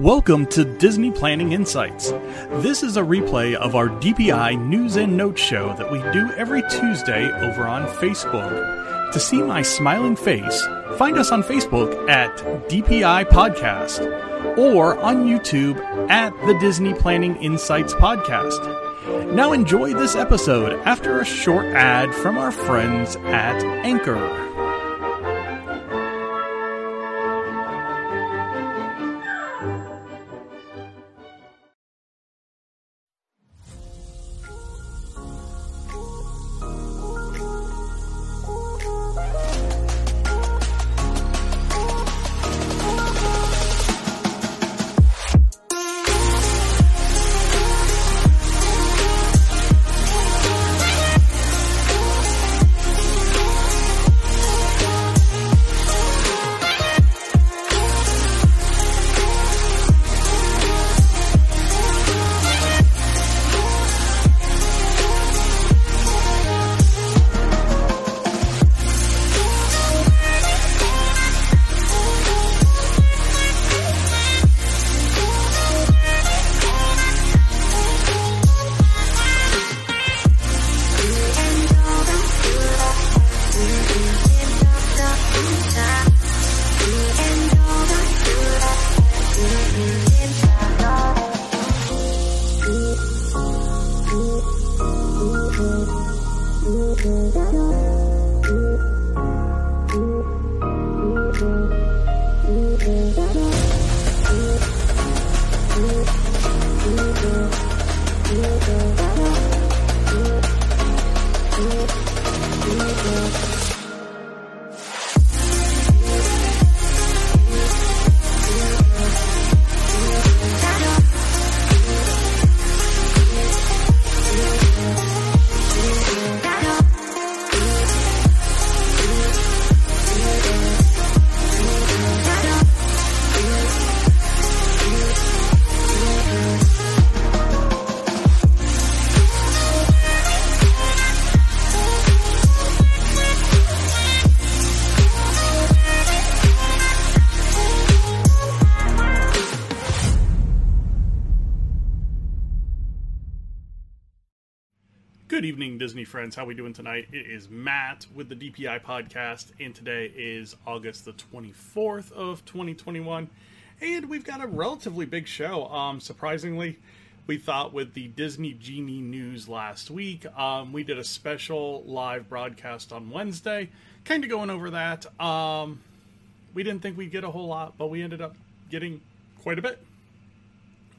Welcome to Disney Planning Insights. This is a replay of our DPI News and Notes show that we do every Tuesday over on Facebook. To see my smiling face, find us on Facebook at DPI Podcast or on YouTube at the Disney Planning Insights Podcast. Now enjoy this episode after a short ad from our friends at Anchor. Evening, Disney friends. How we doing tonight? It is Matt with the DPI podcast, and today is August the 24th of 2021, and we've got a relatively big show. Um, surprisingly, we thought with the Disney Genie news last week, um, we did a special live broadcast on Wednesday, kind of going over that. Um, we didn't think we'd get a whole lot, but we ended up getting quite a bit.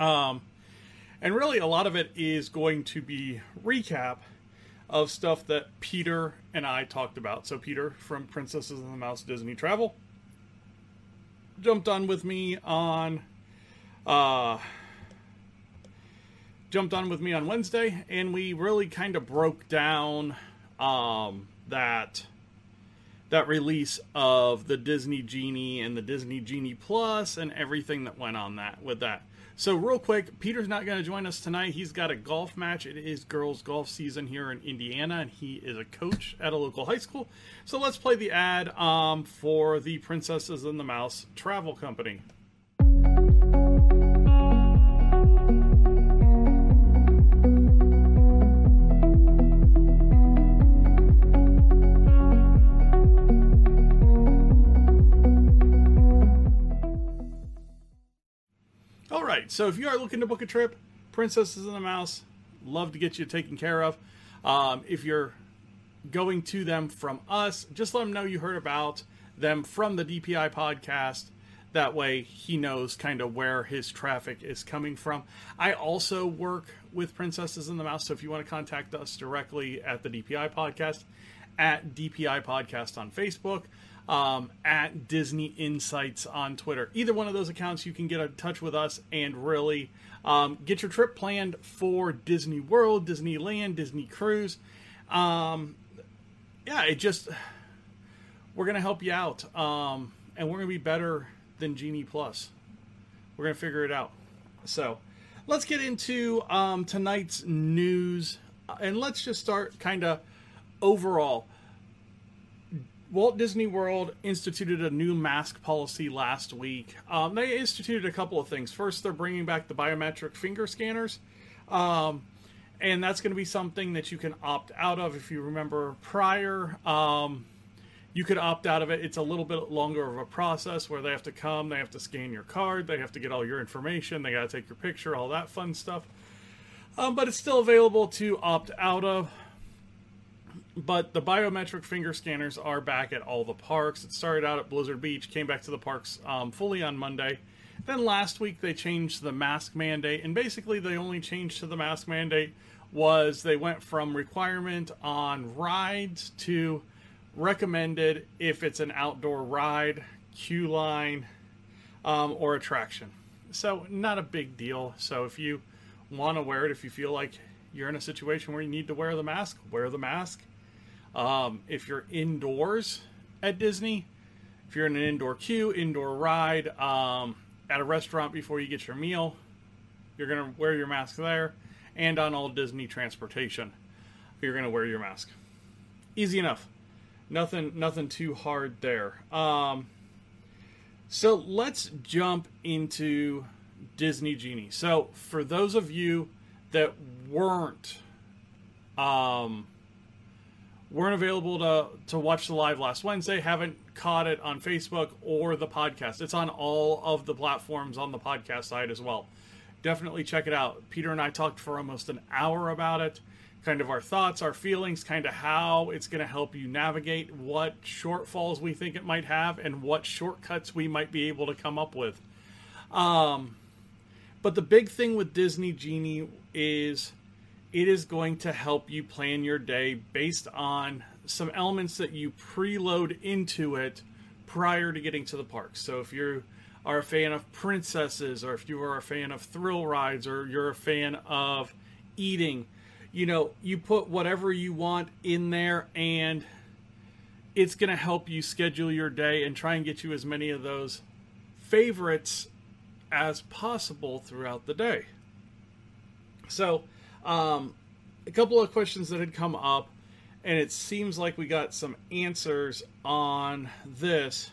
Um, and really, a lot of it is going to be recap of stuff that Peter and I talked about. So, Peter from Princesses and the Mouse Disney Travel jumped on with me on. Uh, jumped on with me on Wednesday, and we really kind of broke down um, that that release of the Disney Genie and the Disney Genie Plus and everything that went on that with that. So, real quick, Peter's not going to join us tonight. He's got a golf match. It is girls' golf season here in Indiana, and he is a coach at a local high school. So, let's play the ad um, for the Princesses and the Mouse Travel Company. Right, so if you are looking to book a trip, Princesses and the Mouse, love to get you taken care of. Um, if you're going to them from us, just let them know you heard about them from the DPI podcast. That way, he knows kind of where his traffic is coming from. I also work with Princesses and the Mouse, so if you want to contact us directly at the DPI podcast, at DPI Podcast on Facebook, um, at Disney Insights on Twitter. Either one of those accounts, you can get in touch with us and really um, get your trip planned for Disney World, Disneyland, Disney Cruise. Um, yeah, it just we're gonna help you out, um, and we're gonna be better than Genie Plus. We're gonna figure it out. So let's get into um, tonight's news, and let's just start kind of overall Walt Disney World instituted a new mask policy last week. Um, they instituted a couple of things. First, they're bringing back the biometric finger scanners. Um, and that's going to be something that you can opt out of if you remember prior. Um, you could opt out of it. It's a little bit longer of a process where they have to come, they have to scan your card, they have to get all your information, they got to take your picture, all that fun stuff. Um, but it's still available to opt out of but the biometric finger scanners are back at all the parks. It started out at Blizzard Beach, came back to the parks um, fully on Monday. Then last week they changed the mask mandate, and basically the only change to the mask mandate was they went from requirement on rides to recommended if it's an outdoor ride, queue line, um, or attraction. So not a big deal. So if you want to wear it, if you feel like you're in a situation where you need to wear the mask, wear the mask. Um, if you're indoors at Disney, if you're in an indoor queue, indoor ride, um, at a restaurant before you get your meal, you're going to wear your mask there. And on all Disney transportation, you're going to wear your mask. Easy enough. Nothing, nothing too hard there. Um, so let's jump into Disney Genie. So for those of you that weren't um, weren't available to to watch the live last Wednesday, haven't caught it on Facebook or the podcast. It's on all of the platforms on the podcast side as well. Definitely check it out. Peter and I talked for almost an hour about it, kind of our thoughts, our feelings, kind of how it's going to help you navigate what shortfalls we think it might have and what shortcuts we might be able to come up with. Um, but the big thing with Disney Genie is it is going to help you plan your day based on some elements that you preload into it prior to getting to the park. So if you are a fan of princesses, or if you are a fan of thrill rides, or you're a fan of eating, you know, you put whatever you want in there and it's going to help you schedule your day and try and get you as many of those favorites as possible throughout the day. So, um, a couple of questions that had come up, and it seems like we got some answers on this.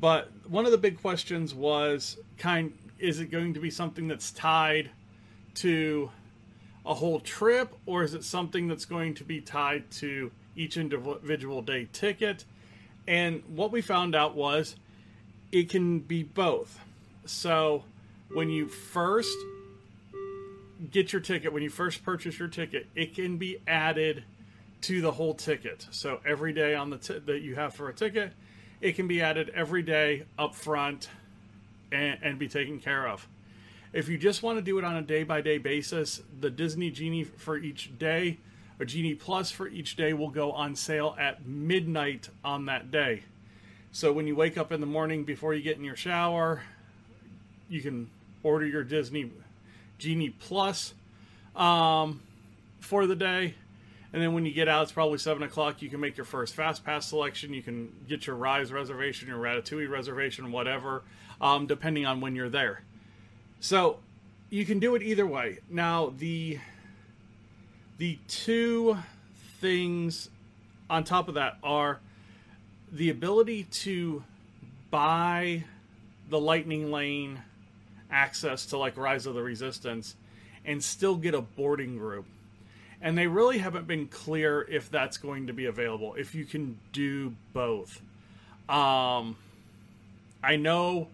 But one of the big questions was kind is it going to be something that's tied to a whole trip or is it something that's going to be tied to each individual day ticket? And what we found out was it can be both. So when you first get your ticket, when you first purchase your ticket, it can be added to the whole ticket. So every day on the t- that you have for a ticket, it can be added every day up front and, and be taken care of. If you just want to do it on a day by day basis, the Disney Genie for each day, or Genie Plus for each day, will go on sale at midnight on that day. So when you wake up in the morning before you get in your shower, you can order your Disney Genie Plus um, for the day. And then when you get out, it's probably 7 o'clock. You can make your first Fast Pass selection. You can get your Rise reservation, your Ratatouille reservation, whatever, um, depending on when you're there. So you can do it either way. Now, the the two things on top of that are the ability to buy the lightning lane access to like Rise of the Resistance and still get a boarding group. And they really haven't been clear if that's going to be available, if you can do both. Um, I know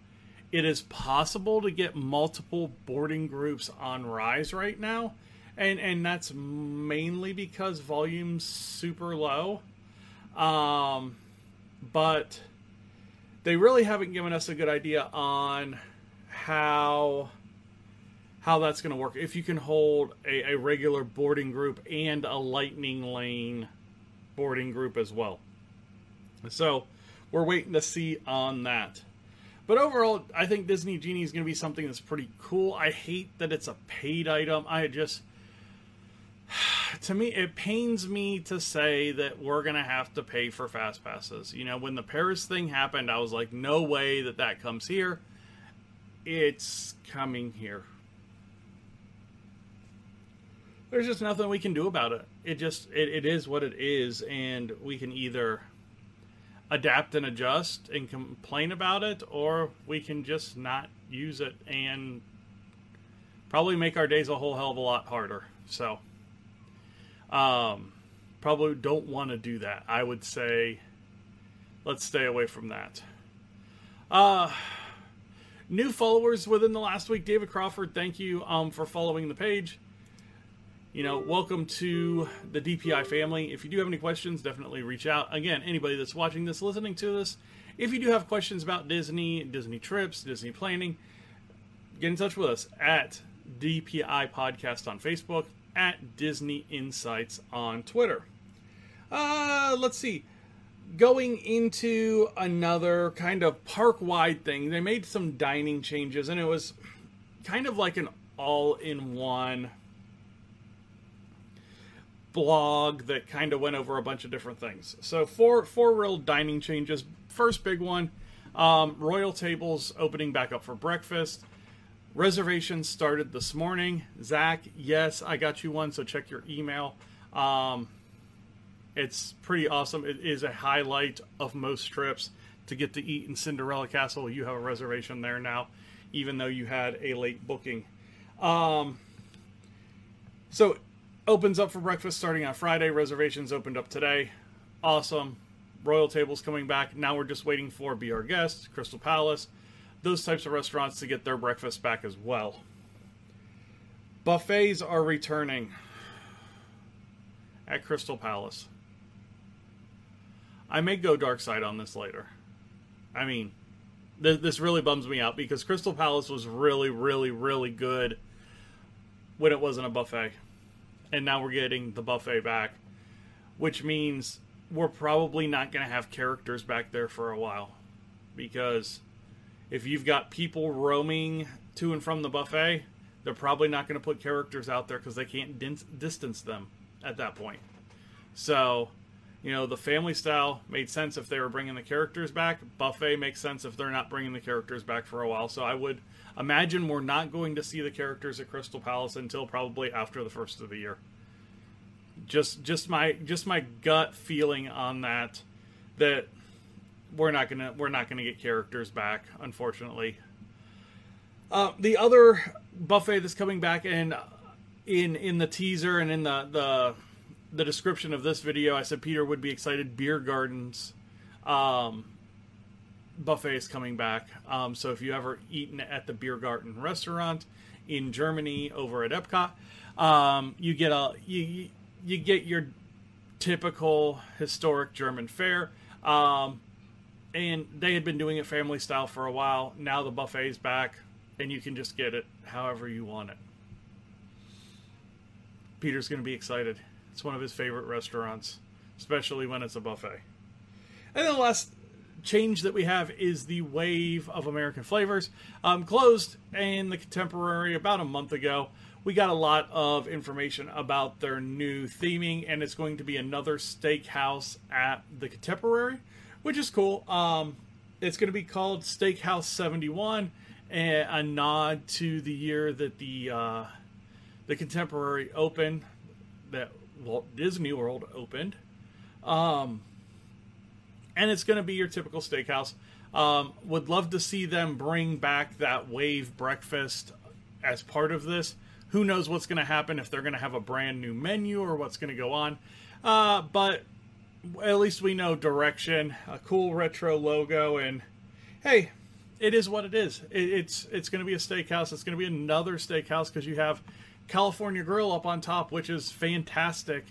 it is possible to get multiple boarding groups on Rise right now, and and that's mainly because volume's super low. Um, but they really haven't given us a good idea on how how that's going to work. If you can hold a, a, regular boarding group and a lightning lane boarding group as well. So we're waiting to see on that. But overall, I think Disney Genie is going to be something that's pretty cool. I hate that it's a paid item. I just, to me, it pains me to say that we're going to have to pay for fast passes. You know, when the Paris thing happened, I was like, no way that that comes here it's coming here. There's just nothing we can do about it. It just it, it is what it is, and we can either adapt and adjust and complain about it, or we can just not use it and probably make our days a whole hell of a lot harder. So, um, probably don't want to do that. I would say let's stay away from that. Uh, new followers within the last week. David Crawford, thank you um, for following the page. You know, welcome to the DPI family. If you do have any questions, definitely reach out. Again, anybody that's watching this, listening to this, if you do have questions about Disney, Disney trips, Disney planning, get in touch with us at DPI Podcast on Facebook, at Disney Insights on Twitter. Uh, let's see going into another kind of park wide thing, they made some dining changes, and it was kind of like an all in one blog that kind of went over a bunch of different things. So, four, four real dining changes. First big one um, Royal Tables opening back up for breakfast. Reservations started this morning. Zach, yes, I got you one, so check your email. Um, it's pretty awesome. It is a highlight of most trips to get to eat in Cinderella Castle. You have a reservation there now, even though you had a late booking. Um, so opens up for breakfast starting on Friday. Reservations opened up today. Awesome. Royal Tables coming back. Now we're just waiting for Be Our Guest, Crystal Palace, those types of restaurants to get their breakfast back as well. Buffets are returning at Crystal Palace. I may go dark side on this later. I mean, th- this really bums me out because Crystal Palace was really, really, really good when it wasn't a buffet. And now we're getting the buffet back, which means we're probably not going to have characters back there for a while. Because if you've got people roaming to and from the buffet, they're probably not going to put characters out there because they can't distance them at that point. So you know, the family style made sense if they were bringing the characters back. Buffet makes sense if they're not bringing the characters back for a while. So I would imagine we're not going to see the characters at Crystal Palace until probably after the first of the year. Just just my just my gut feeling on that that we're not gonna we're not gonna get characters back, unfortunately. Uh, the other buffet that's coming back in in in the teaser and in the the the description of this video, I said Peter would be excited. Biergartens um, buffet is coming back. Um, so if you ever eaten at the Biergarten restaurant in Germany over at Epcot, um, you get a you you get your typical historic German fare. Um, and they had been doing it family style for a while. Now the buffet's back, and you can just get it however you want it. Peter's going to be excited. It's one of his favorite restaurants, especially when it's a buffet. And then the last change that we have is the Wave of American Flavors. Um, closed in the Contemporary about a month ago. We got a lot of information about their new theming, and it's going to be another steakhouse at the Contemporary, which is cool. Um, it's going to be called Steakhouse 71, a nod to the year that the uh, the Contemporary opened. That Walt Disney World opened. Um, and it's going to be your typical steakhouse. Um, would love to see them bring back that wave breakfast as part of this. Who knows what's going to happen if they're going to have a brand new menu or what's going to go on. Uh, but at least we know direction, a cool retro logo, and hey, it is what it is. It, it's it's going to be a steakhouse. It's going to be another steakhouse because you have California Grill up on top, which is fantastic.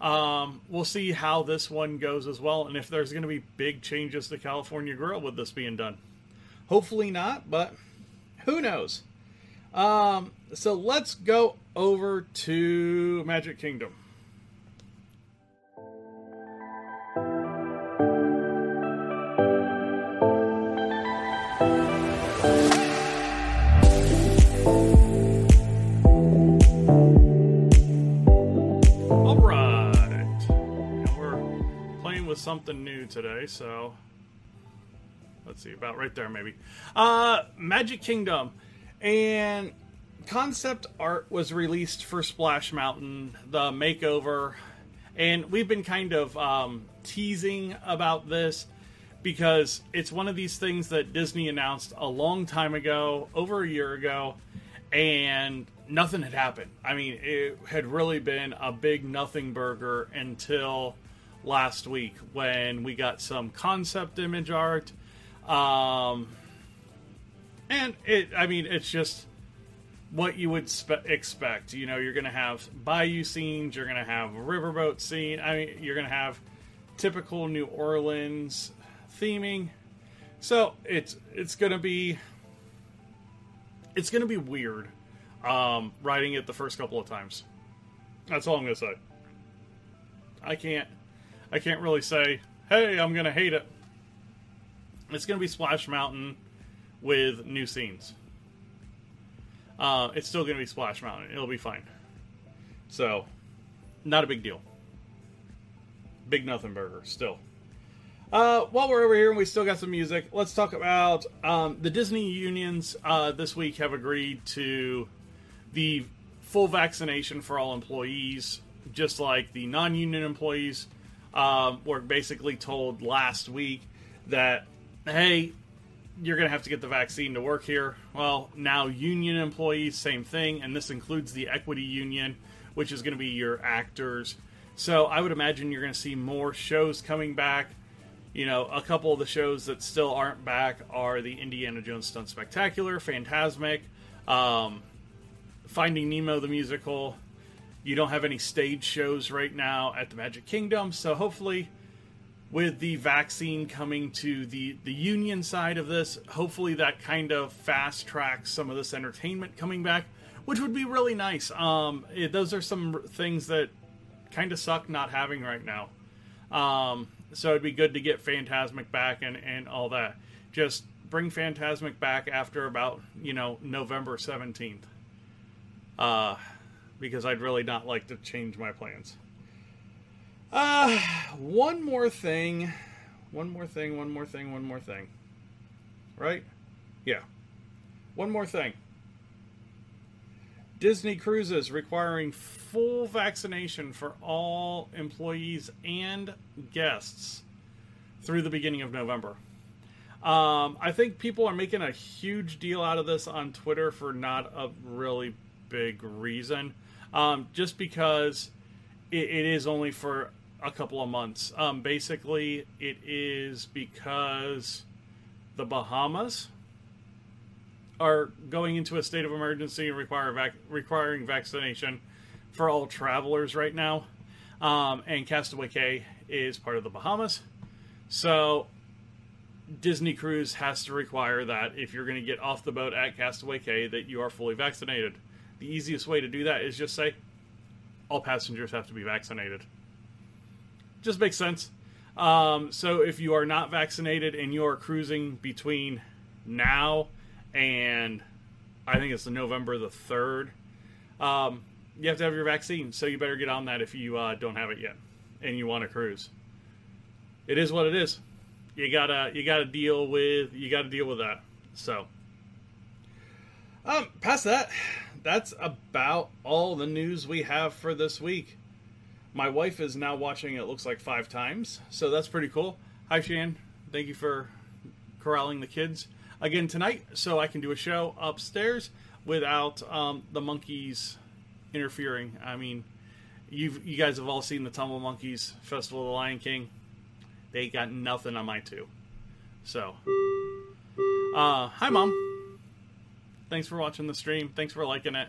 Um, we'll see how this one goes as well, and if there's going to be big changes to California Grill with this being done. Hopefully not, but who knows? Um, so let's go over to Magic Kingdom. Something new today, so let's see, about right there maybe. Uh, Magic Kingdom and concept art was released for Splash Mountain, the makeover, and we've been kind of um, teasing about this. because it's one of these things that Disney announced a long time ago, over a year ago, and nothing had happened. I mean, it had really been a big nothing burger until last week when we got some concept image art. Um, and it, I mean, it's just what you would spe- expect. You know, you're going to have bayou scenes, you're going to have riverboat scene. I mean, you're going to have typical New Orleans theming. So it's it's going to be it's going to be weird um, writing it the first couple of times. That's all I'm going to say. I can't I can't really say, "Hey, I'm going to hate it." It's going to be Splash Mountain with new scenes. Uh, it's still going to be Splash Mountain. It'll be fine. So, not a big deal. Big nothing burger, still. Uh, while we're over here and we still got some music, let's talk about um, the Disney unions uh, this week have agreed to the full vaccination for all employees, just like the non union employees um, were basically told last week that, hey, you're going to have to get the vaccine to work here. Well, now union employees, same thing, and this includes the equity union, which is going to be your actors. So I would imagine you're going to see more shows coming back. You know, a couple of the shows that still aren't back are the Indiana Jones Stunt Spectacular, Fantasmic, um, Finding Nemo the musical. You don't have any stage shows right now at the Magic Kingdom, so hopefully with the vaccine coming to the the union side of this hopefully that kind of fast tracks some of this entertainment coming back which would be really nice. Um, it, those are some things that kind of suck not having right now. Um, so it'd be good to get Fantasmic back and and all that. Just bring Fantasmic back after about you know november 17th uh, because i'd really not like to change my plans uh, one more thing. One more thing, one more thing, one more thing. Right? Yeah. One more thing. Disney Cruises requiring full vaccination for all employees and guests through the beginning of November. Um, I think people are making a huge deal out of this on Twitter for not a really big reason. Um, just because it, it is only for a couple of months. Um, basically, it is because the Bahamas are going into a state of emergency and require vac- requiring vaccination for all travelers right now. Um, and Castaway Cay is part of the Bahamas. So Disney Cruise has to require that if you're going to get off the boat at Castaway Cay that you are fully vaccinated. The easiest way to do that is just say all passengers have to be vaccinated just makes sense. Um, so if you are not vaccinated and you are cruising between now and I think it's November the third, um, you have to have your vaccine. So you better get on that if you uh, don't have it yet and you want to cruise. It is what it is. You gotta you gotta deal with you gotta deal with that. So um, past that, that's about all the news we have for this week. My wife is now watching it looks like five times, so that's pretty cool. Hi, Shan. Thank you for corralling the kids again tonight, so I can do a show upstairs without um, the monkeys interfering. I mean, you you guys have all seen the Tumble Monkeys Festival of the Lion King. They got nothing on my two. So, uh, hi, mom. Thanks for watching the stream. Thanks for liking it.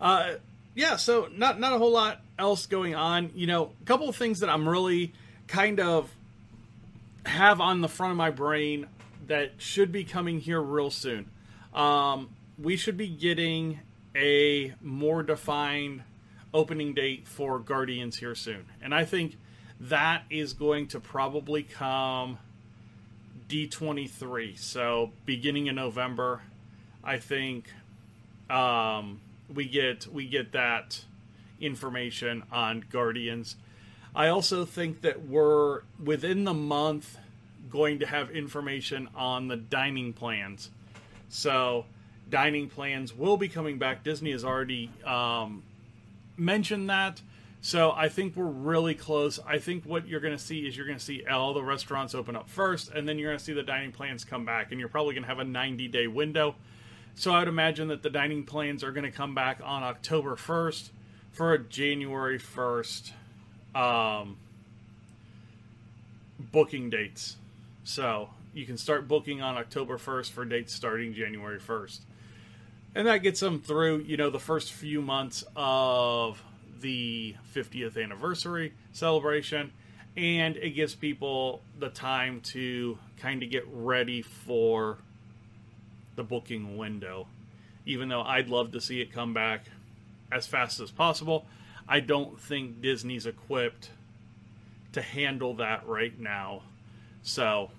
Uh, yeah, so not not a whole lot else going on. You know, a couple of things that I'm really kind of have on the front of my brain that should be coming here real soon. Um, we should be getting a more defined opening date for Guardians here soon, and I think that is going to probably come D23. So beginning in November, I think. Um, we get we get that information on Guardians. I also think that we're within the month going to have information on the dining plans. So, dining plans will be coming back. Disney has already um, mentioned that. So I think we're really close. I think what you're going to see is you're going to see all the restaurants open up first, and then you're going to see the dining plans come back, and you're probably going to have a 90 day window. So I would imagine that the dining plans are going to come back on October 1st for a January 1st um, booking dates. So you can start booking on October 1st for dates starting January 1st. And that gets them through, you know, the first few months of the 50th anniversary celebration, and it gives people the time to kind of get ready for the booking window. Even though I'd love to see it come back as fast as possible, I don't think Disney's equipped to handle that right now. So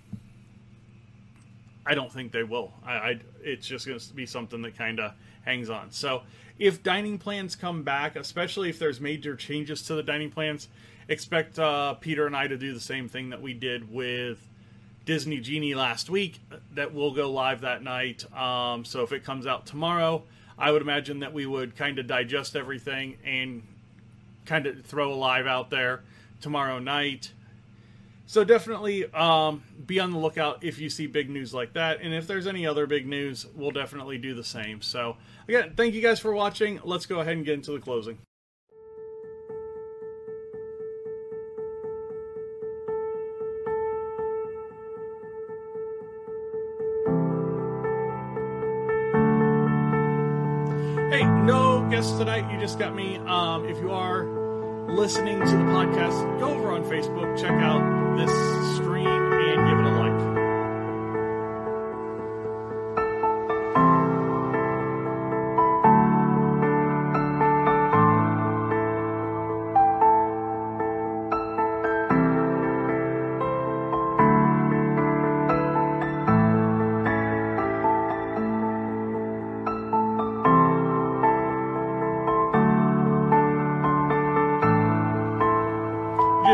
I don't think they will. I, I it's just going to be something that kind of hangs on. So if dining plans come back, especially if there's major changes to the dining plans, expect uh, Peter and I to do the same thing that we did with Disney Genie last week. That will go live that night. Um, so if it comes out tomorrow, I would imagine that we would kind of digest everything and kind of throw a live out there tomorrow night. So definitely um, be on the lookout if you see big news like that. And if there's any other big news, we'll definitely do the same. So again, thank you guys for watching. Let's go ahead and get into the closing. Just got me. Um, if you are listening to the podcast, go over on Facebook, check out this stream,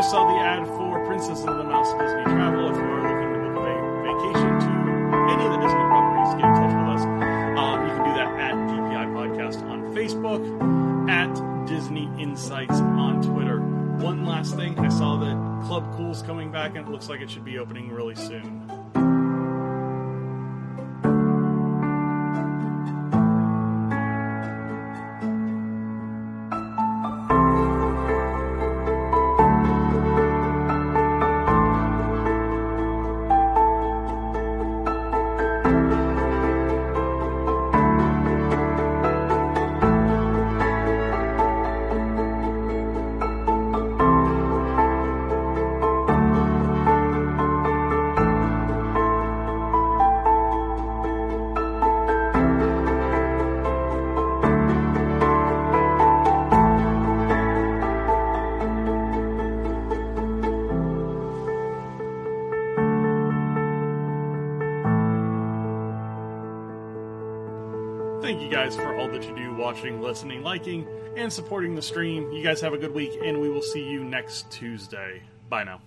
just saw the ad for Princess of the Mouse Disney Travel. If you are looking to book a va- vacation to any of the Disney properties, get in touch with us. Um, you can do that at DPI Podcast on Facebook, at Disney Insights on Twitter. One last thing, I saw that Club Cool's coming back, and it looks like it should be opening really soon. Watching, listening, liking, and supporting the stream. You guys have a good week, and we will see you next Tuesday. Bye now.